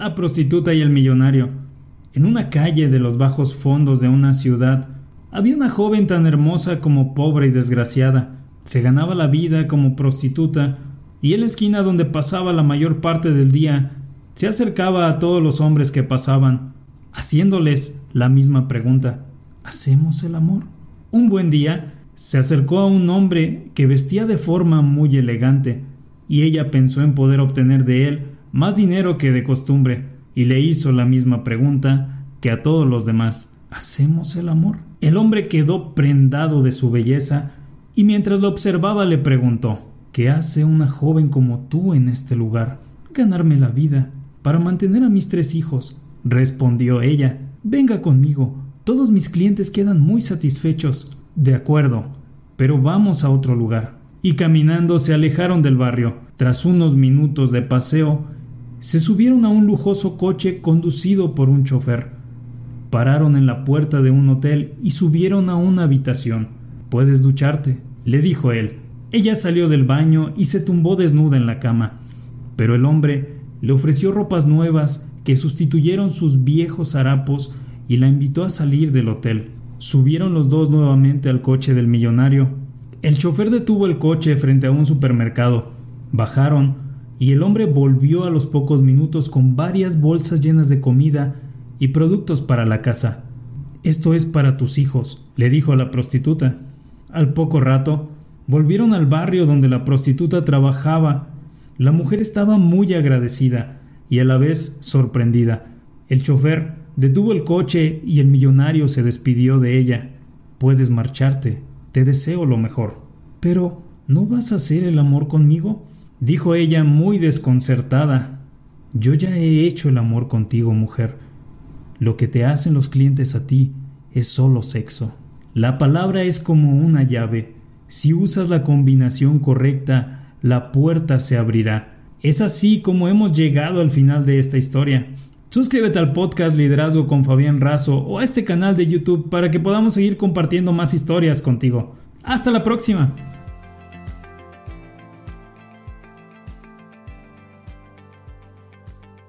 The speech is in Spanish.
La prostituta y el millonario. En una calle de los bajos fondos de una ciudad había una joven tan hermosa como pobre y desgraciada. Se ganaba la vida como prostituta y en la esquina donde pasaba la mayor parte del día se acercaba a todos los hombres que pasaban, haciéndoles la misma pregunta. ¿Hacemos el amor? Un buen día se acercó a un hombre que vestía de forma muy elegante, y ella pensó en poder obtener de él más dinero que de costumbre, y le hizo la misma pregunta que a todos los demás. ¿Hacemos el amor? El hombre quedó prendado de su belleza, y mientras lo observaba le preguntó ¿Qué hace una joven como tú en este lugar? Ganarme la vida, para mantener a mis tres hijos, respondió ella. Venga conmigo, todos mis clientes quedan muy satisfechos. De acuerdo, pero vamos a otro lugar. Y caminando se alejaron del barrio. Tras unos minutos de paseo, se subieron a un lujoso coche conducido por un chofer. Pararon en la puerta de un hotel y subieron a una habitación. Puedes ducharte, le dijo él. Ella salió del baño y se tumbó desnuda en la cama. Pero el hombre le ofreció ropas nuevas que sustituyeron sus viejos harapos y la invitó a salir del hotel. Subieron los dos nuevamente al coche del millonario. El chofer detuvo el coche frente a un supermercado. Bajaron y el hombre volvió a los pocos minutos con varias bolsas llenas de comida y productos para la casa. Esto es para tus hijos, le dijo a la prostituta. Al poco rato, volvieron al barrio donde la prostituta trabajaba. La mujer estaba muy agradecida y a la vez sorprendida. El chofer Detuvo el coche y el millonario se despidió de ella. Puedes marcharte, te deseo lo mejor. Pero, ¿no vas a hacer el amor conmigo? Dijo ella muy desconcertada. Yo ya he hecho el amor contigo, mujer. Lo que te hacen los clientes a ti es solo sexo. La palabra es como una llave. Si usas la combinación correcta, la puerta se abrirá. Es así como hemos llegado al final de esta historia. Suscríbete al podcast Liderazgo con Fabián Razo o a este canal de YouTube para que podamos seguir compartiendo más historias contigo. Hasta la próxima.